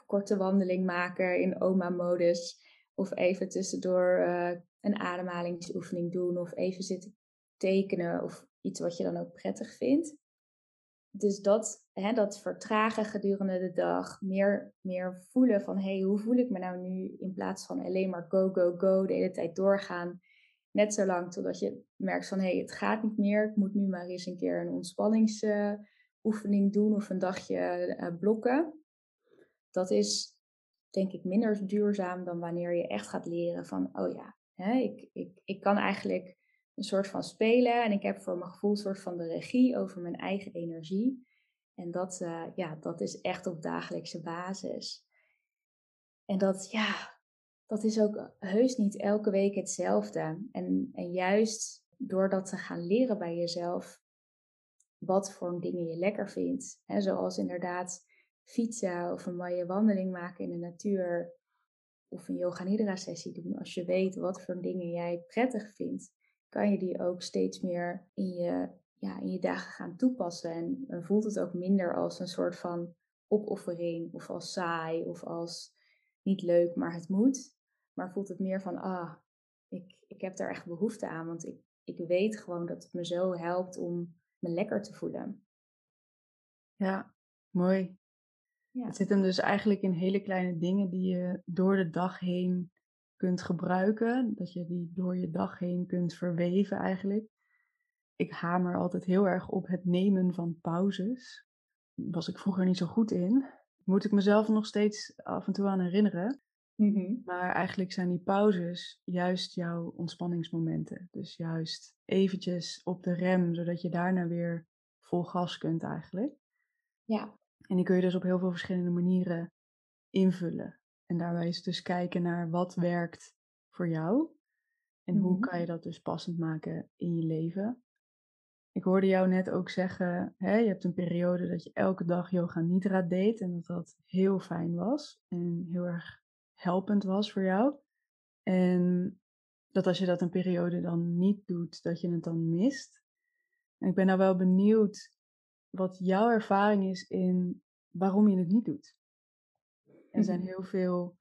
Korte wandeling maken in oma-modus. Of even tussendoor uh, een ademhalingsoefening doen. Of even zitten tekenen of iets wat je dan ook prettig vindt. Dus dat, hè, dat vertragen gedurende de dag, meer, meer voelen van hé, hey, hoe voel ik me nou nu in plaats van alleen maar go, go, go de hele tijd doorgaan. Net zo lang totdat je merkt van hé, hey, het gaat niet meer. Ik moet nu maar eens een keer een ontspanningsoefening doen of een dagje uh, blokken. Dat is denk ik minder duurzaam dan wanneer je echt gaat leren van oh ja, hè, ik, ik, ik kan eigenlijk een soort van spelen. En ik heb voor mijn gevoel een soort van de regie over mijn eigen energie. En dat, uh, ja, dat is echt op dagelijkse basis. En dat, ja, dat is ook heus niet elke week hetzelfde. En, en juist door dat te gaan leren bij jezelf, wat voor dingen je lekker vindt. Hè, zoals inderdaad fietsen of een mooie wandeling maken in de natuur. Of een yoga nidra sessie doen. Als je weet wat voor dingen jij prettig vindt, kan je die ook steeds meer in je, ja, in je dagen gaan toepassen. En, en voelt het ook minder als een soort van opoffering of als saai of als niet leuk, maar het moet. Maar voelt het meer van, ah, ik, ik heb daar echt behoefte aan. Want ik, ik weet gewoon dat het me zo helpt om me lekker te voelen. Ja, mooi. Ja. Het zit hem dus eigenlijk in hele kleine dingen die je door de dag heen kunt gebruiken. Dat je die door je dag heen kunt verweven eigenlijk. Ik hamer altijd heel erg op het nemen van pauzes. Was ik vroeger niet zo goed in. Moet ik mezelf nog steeds af en toe aan herinneren. Mhm. Maar eigenlijk zijn die pauzes juist jouw ontspanningsmomenten. Dus juist eventjes op de rem, zodat je daarna weer vol gas kunt eigenlijk. Ja. En die kun je dus op heel veel verschillende manieren invullen. En daarbij is dus kijken naar wat werkt voor jou. En hoe mhm. kan je dat dus passend maken in je leven. Ik hoorde jou net ook zeggen, hè, je hebt een periode dat je elke dag yoga nidra deed. En dat dat heel fijn was. En heel erg helpend was voor jou. En dat als je dat een periode dan niet doet, dat je het dan mist. En ik ben nou wel benieuwd wat jouw ervaring is in waarom je het niet doet. Er zijn mhm. heel veel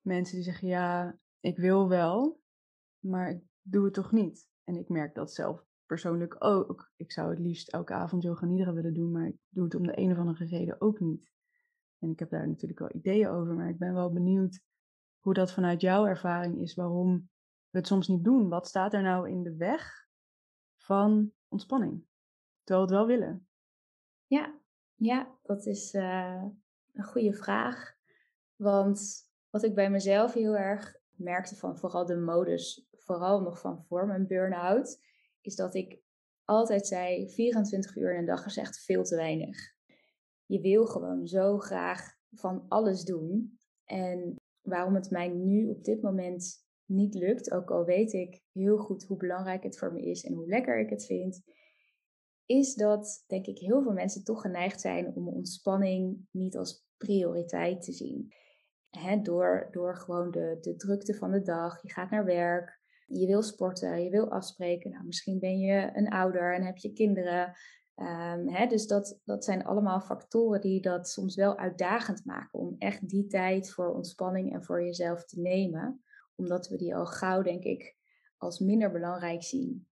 mensen die zeggen, ja, ik wil wel, maar ik doe het toch niet. En ik merk dat zelf persoonlijk ook. Ik zou het liefst elke avond yoga nidra willen doen, maar ik doe het om de een of andere reden ook niet. En ik heb daar natuurlijk wel ideeën over, maar ik ben wel benieuwd hoe dat vanuit jouw ervaring is, waarom we het soms niet doen. Wat staat er nou in de weg van ontspanning? Terwijl we het wel willen. Ja, ja dat is uh, een goede vraag. Want wat ik bij mezelf heel erg merkte van vooral de modus, vooral nog van voor mijn burn-out, is dat ik altijd zei: 24 uur in een dag is echt veel te weinig. Je wil gewoon zo graag van alles doen. En waarom het mij nu op dit moment niet lukt, ook al weet ik heel goed hoe belangrijk het voor me is en hoe lekker ik het vind, is dat denk ik heel veel mensen toch geneigd zijn om ontspanning niet als prioriteit te zien. door, door gewoon de, de drukte van de dag. Je gaat naar werk, je wil sporten, je wil afspreken. Nou, misschien ben je een ouder en heb je kinderen. Um, dus dat, dat zijn allemaal factoren die dat soms wel uitdagend maken om echt die tijd voor ontspanning en voor jezelf te nemen. Omdat we die al gauw, denk ik, als minder belangrijk zien.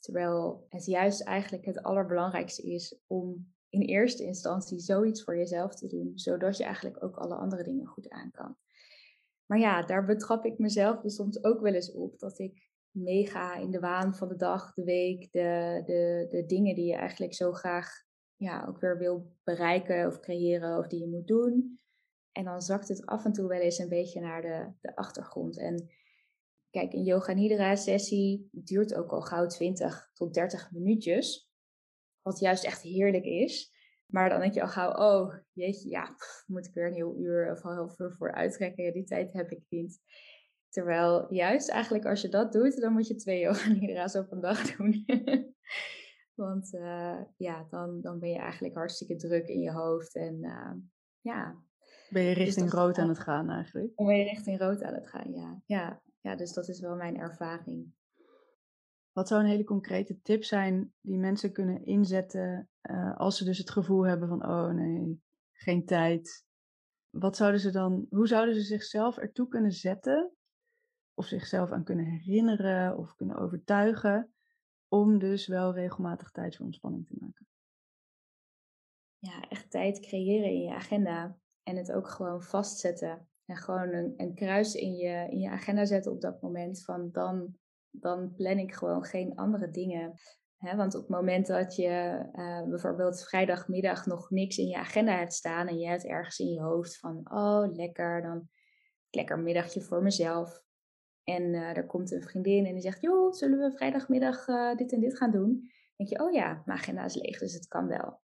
Terwijl het juist eigenlijk het allerbelangrijkste is om in eerste instantie zoiets voor jezelf te doen, zodat je eigenlijk ook alle andere dingen goed aan kan. Maar ja, daar betrap ik mezelf dus soms ook wel eens op dat ik meega in de waan van de dag, de week, de, de, de dingen die je eigenlijk zo graag ja, ook weer wil bereiken of creëren of die je moet doen. En dan zakt het af en toe wel eens een beetje naar de, de achtergrond. En kijk, een yoga nidra sessie duurt ook al gauw 20 tot 30 minuutjes. Wat juist echt heerlijk is. Maar dan denk je al gauw, oh jeetje, ja, moet ik weer een heel uur of een half uur voor uittrekken. Ja, die tijd heb ik niet. Terwijl juist eigenlijk als je dat doet, dan moet je twee yoga nidra's op een dag doen. Want uh, ja, dan, dan ben je eigenlijk hartstikke druk in je hoofd. En uh, ja. Ben je dus richting rood aan het gaan eigenlijk? Dan ben je richting rood aan het gaan, ja. ja. Ja, dus dat is wel mijn ervaring. Wat zou een hele concrete tip zijn die mensen kunnen inzetten uh, als ze dus het gevoel hebben van, oh nee, geen tijd. Wat zouden ze dan, hoe zouden ze zichzelf ertoe kunnen zetten of zichzelf aan kunnen herinneren of kunnen overtuigen om dus wel regelmatig tijd voor ontspanning te maken? Ja, echt tijd creëren in je agenda en het ook gewoon vastzetten. En gewoon een, kruis in je, in je agenda zetten op dat moment van dan, dan plan ik gewoon geen andere dingen. want op het moment dat je uh, bijvoorbeeld vrijdagmiddag nog niks in je agenda hebt staan en je hebt ergens in je hoofd van, oh lekker, dan lekker middagje voor mezelf. En uh, er komt een vriendin en die zegt, joh, zullen we vrijdagmiddag uh, dit en dit gaan doen? Dan denk je, oh ja, mijn agenda is leeg, dus het kan wel.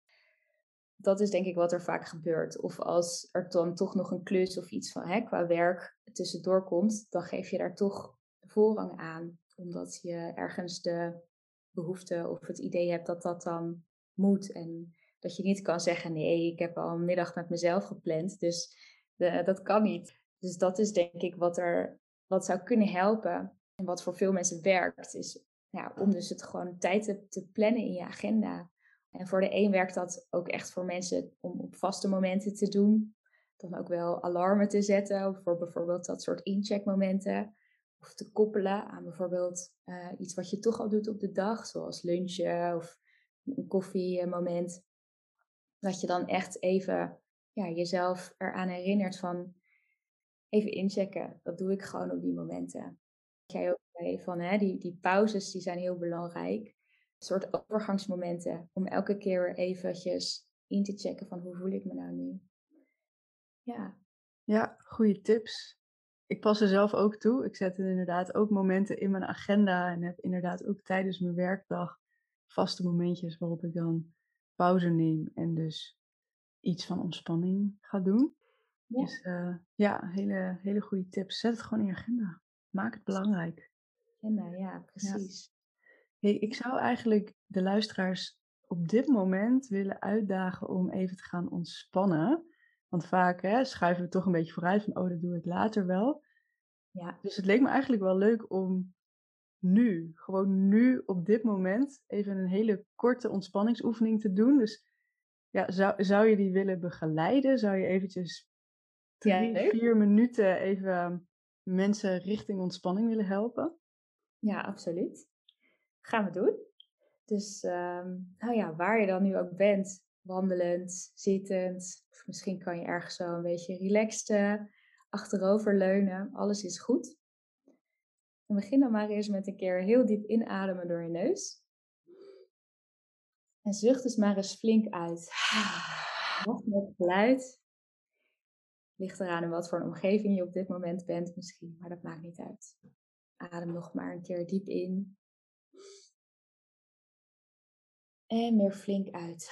Dat is denk ik wat er vaak gebeurt. Of als er dan toch nog een klus of iets van hè, qua werk tussendoor komt, dan geef je daar toch voorrang aan. Omdat je ergens de, behoefte of het idee hebt dat dat dan moet. En dat je niet kan zeggen, nee, ik heb al een middag met mezelf gepland, dus de, dat kan niet. Dus dat is denk ik wat er wat zou kunnen helpen. En wat voor veel mensen werkt, is ja, om dus het gewoon tijd te, te plannen in je agenda. En voor de een werkt dat ook echt voor mensen om op vaste momenten te doen. Dan ook wel alarmen te zetten voor bijvoorbeeld dat soort incheckmomenten. Of te koppelen aan bijvoorbeeld uh, iets wat je toch al doet op de dag, zoals lunchen of een koffiemoment. Dat je dan echt even ja, jezelf eraan herinnert van even inchecken. Dat doe ik gewoon op die momenten. Jij ook zei van hè, die, die pauzes die zijn heel belangrijk. Soort overgangsmomenten om elke keer weer eventjes in te checken van hoe voel ik me nou nu. Ja. Ja, goede tips. Ik pas er zelf ook toe. Ik zet inderdaad ook momenten in mijn agenda en heb inderdaad ook tijdens mijn werkdag vaste momentjes waarop ik dan pauze neem en dus iets van ontspanning ga doen. Ja. Dus uh, ja, hele, hele goede tips. Zet het gewoon in je agenda. Maak het belangrijk. Agenda, ja, precies. Hey, ik zou eigenlijk de luisteraars op dit moment willen uitdagen om even te gaan ontspannen. Want vaak hè, schuiven we toch een beetje vooruit van, oh, dat doe ik later wel. Ja. Dus het leek me eigenlijk wel leuk om nu, gewoon nu op dit moment, even een hele korte ontspanningsoefening te doen. Dus ja, zou, zou je die willen begeleiden? Zou je eventjes drie, vier minuten even mensen richting ontspanning willen helpen? Ja, absoluut. Gaan we doen. Dus ehm, nou ja, waar je dan nu ook bent, wandelend, zittend, of misschien kan je ergens zo een beetje relaxed uh, achterover leunen. Alles is goed. En begin dan maar eerst met een keer heel diep inademen door je neus. En zucht dus maar eens flink uit. Nog met geluid. Ligt eraan in wat voor een omgeving je op dit moment bent misschien, maar dat maakt niet uit. Adem nog maar een keer diep in. En weer flink uit.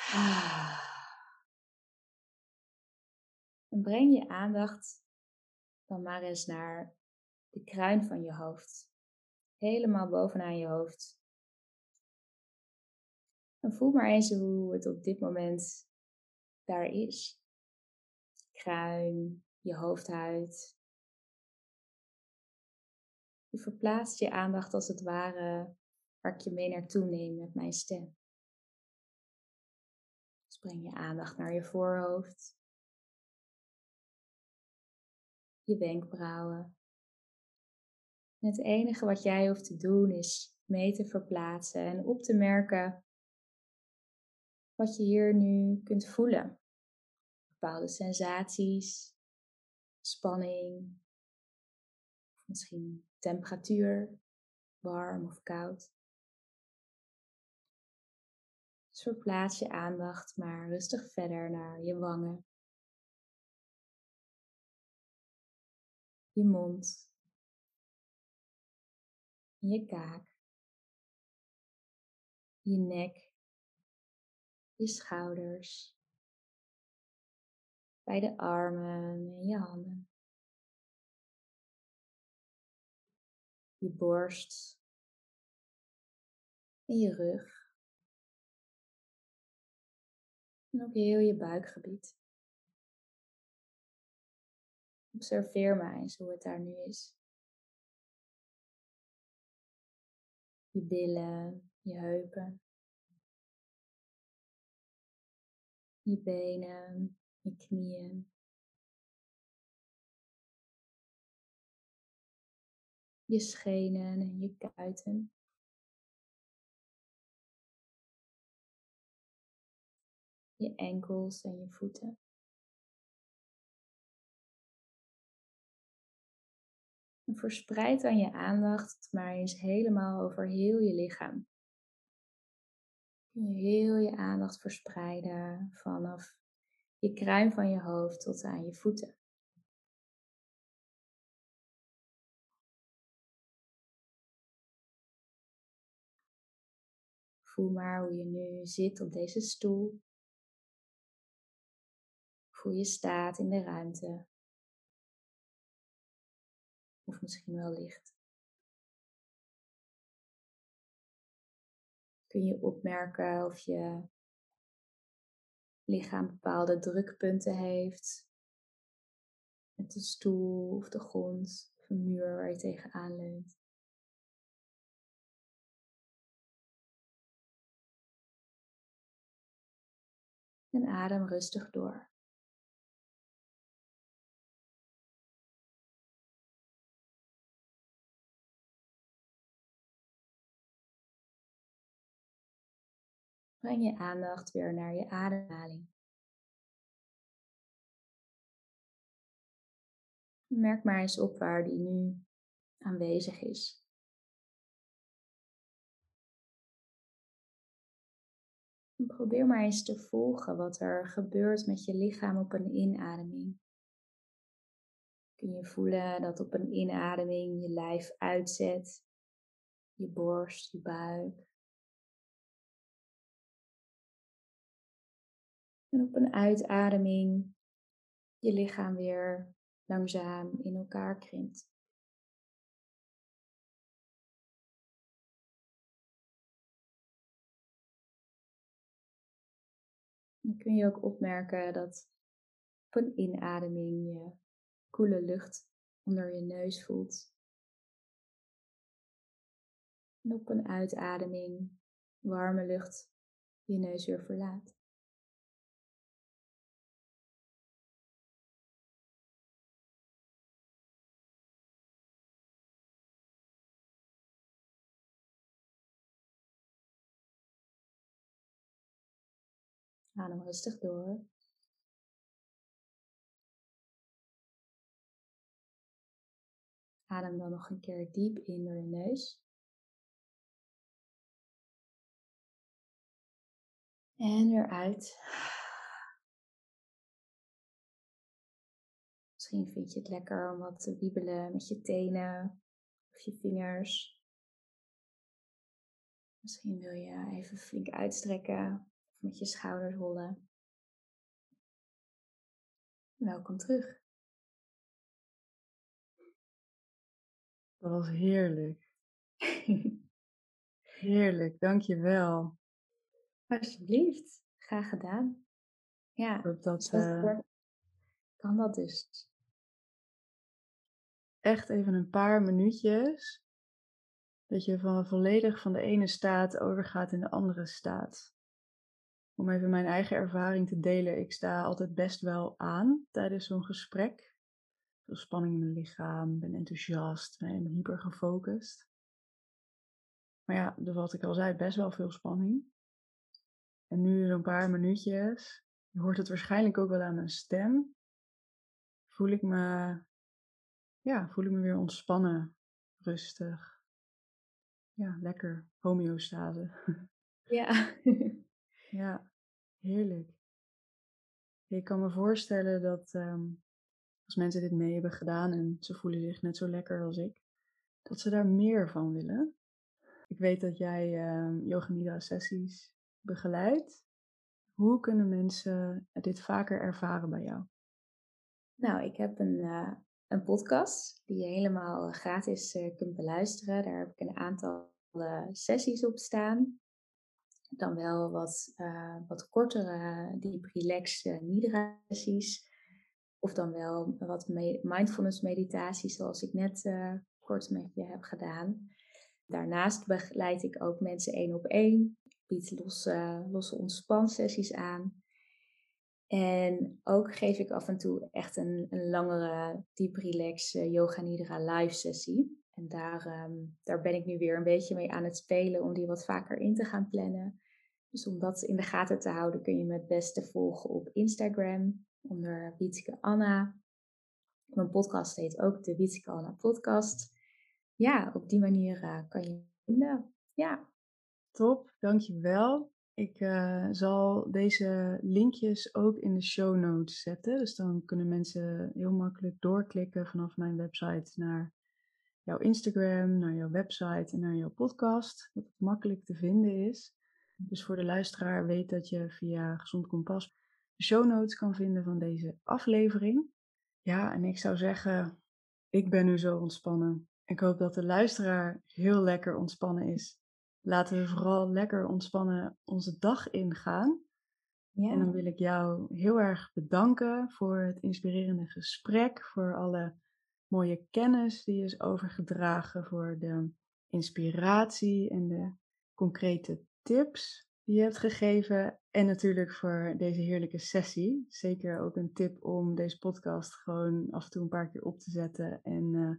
En breng je aandacht dan maar eens naar de kruin van je hoofd. Helemaal bovenaan je hoofd. En voel maar eens hoe het op dit moment daar is kruin, je hoofdhuid. Je verplaatst je aandacht als het ware waar ik je mee naartoe neem met mijn stem. Dus breng je aandacht naar je voorhoofd, je wenkbrauwen. En het enige wat jij hoeft te doen is mee te verplaatsen en op te merken wat je hier nu kunt voelen bepaalde sensaties, spanning, misschien temperatuur, warm of koud. Verplaats je aandacht maar rustig verder naar je wangen, je mond, je kaak, je nek, je schouders, bij de armen en je handen. Je borst. En je rug. En ook heel je buikgebied. Observeer maar eens hoe het daar nu is. Je billen, je heupen, je benen, je knieën. Je schenen en je kuiten. Je enkels en je voeten. En verspreid dan je aandacht maar eens helemaal over heel je lichaam. Kun je heel je aandacht verspreiden vanaf je kruin van je hoofd tot aan je voeten. Voel maar hoe je nu zit op deze stoel. Voel je staat in de ruimte. Of misschien wel licht. kun je opmerken of je lichaam bepaalde drukpunten heeft. Met de stoel of de grond of een muur waar je tegenaan leunt. En adem rustig door. Breng je aandacht weer naar je ademhaling. Merk maar eens op waar die nu aanwezig is. Probeer maar eens te volgen wat er gebeurt met je lichaam op een inademing. Kun je voelen dat op een inademing je lijf uitzet, je borst, je buik. En op een uitademing je lichaam weer langzaam in elkaar krimpt. Dan kun je ook opmerken dat op een inademing je koele lucht onder je neus voelt. En op een uitademing warme lucht je neus weer verlaat. Adem rustig door. Adem dan nog een keer diep in door je neus. En weer uit. Misschien vind je het lekker om wat te wiebelen met je tenen of je vingers. Misschien wil je even flink uitstrekken met je schouders rollen. Welkom terug. Dat was heerlijk. heerlijk, dankjewel. Alsjeblieft, graag gedaan. Ja, ik hoop dat, uh, kan dat dus. Echt even een paar minuutjes. Dat je van volledig van de ene staat overgaat in de andere staat om even mijn eigen ervaring te delen. Ik sta altijd best wel aan tijdens zo'n gesprek. Veel spanning in mijn lichaam, ben enthousiast, ben hyper gefocust. Maar ja, wat ik al zei, best wel veel spanning. En nu zo'n paar minuutjes, je hoort het waarschijnlijk ook wel aan mijn stem, voel ik me, ja, voel ik me weer ontspannen, rustig. Ja, lekker, homeostase. Ja. Ja, heerlijk. Ik kan me voorstellen dat um, als mensen dit mee hebben gedaan en ze voelen zich net zo lekker als ik, dat ze daar meer van willen. Ik weet dat jij um, sessies begeleidt. Hoe kunnen mensen dit vaker ervaren bij jou? Nou, ik heb een, uh, een podcast die je helemaal gratis uh, kunt beluisteren. Daar heb ik een aantal sessies op staan dan wel wat, uh, wat kortere, deep relax uh, nidra sessies. Of dan wel wat mindfulness meditaties zoals ik net uh, kort met je heb gedaan. Daarnaast begeleid ik ook mensen één op één. Bied losse, losse ontspansessies aan. En ook geef ik af en toe echt een, een langere deep relax yoga nidra live sessie. En daar, um, daar ben ik nu weer een beetje mee aan het spelen om die wat vaker in te gaan plannen. Dus om dat in de gaten te houden kun je me het beste volgen op Instagram onder Wietske Anna. Mijn podcast heet ook de Wietske Anna podcast. Ja, op die manier uh, kan je vinden. Ja. Top, dankjewel. Ik uh, zal deze linkjes ook in de show notes zetten. Dus dan kunnen mensen heel makkelijk doorklikken vanaf mijn website naar jouw Instagram, naar jouw website en naar jouw podcast. Dat het makkelijk te vinden is. Dus voor de luisteraar weet dat je via Gezond Kompas de show notes kan vinden van deze aflevering. Ja, en ik zou zeggen, ik ben nu zo ontspannen. Ik hoop dat de luisteraar heel lekker ontspannen is. laten we vooral lekker ontspannen onze dag ingaan. Ja. En dan wil ik jou heel erg bedanken voor het inspirerende gesprek, voor alle mooie kennis die is overgedragen, voor de inspiratie en de concrete tips die je hebt gegeven. En natuurlijk voor deze heerlijke sessie. Zeker ook een tip om deze podcast gewoon af en toe een paar keer op te zetten en uh,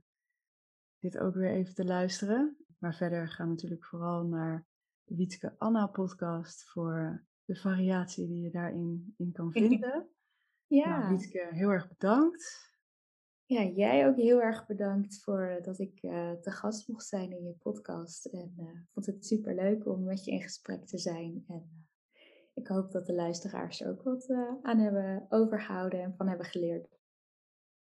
dit ook weer even te luisteren. Maar verder ga natuurlijk vooral naar de Wietske Anna podcast voor de variatie die je daarin in kan vinden. Ja. Nou, Wietske, heel erg bedankt. Ja, jij ook heel erg bedankt voor eh, dat ik uh, te gast mocht zijn in je podcast. En uh, vond het super leuk om met je in gesprek te zijn. En ik hoop dat de luisteraars er ook wat aan hebben overgehouden en van hebben geleerd.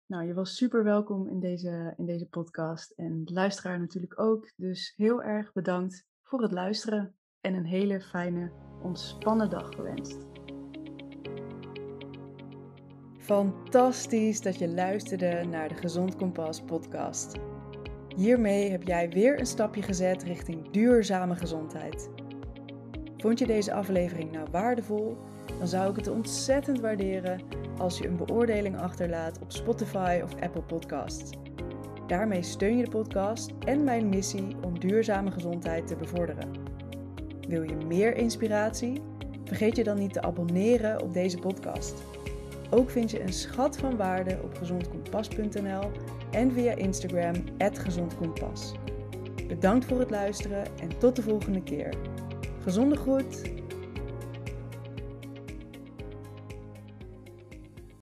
Nou, je was super welkom in deze, in deze podcast en de luisteraar natuurlijk ook. Dus heel erg bedankt voor het luisteren en een hele fijne, ontspannen dag gewenst. Fantastisch dat je luisterde naar de Gezond Kompas podcast. Hiermee heb jij weer een stapje gezet richting duurzame gezondheid. Vond je deze aflevering nou waardevol? Dan zou ik het ontzettend waarderen als je een beoordeling achterlaat op Spotify of Apple Podcasts. Daarmee steun je de podcast en mijn missie om duurzame gezondheid te bevorderen. Wil je meer inspiratie? Vergeet je dan niet te abonneren op deze podcast. Ook vind je een schat van waarde op gezondkompas.nl en via Instagram @gezondkompas. Bedankt voor het luisteren en tot de volgende keer. Gezonde groet.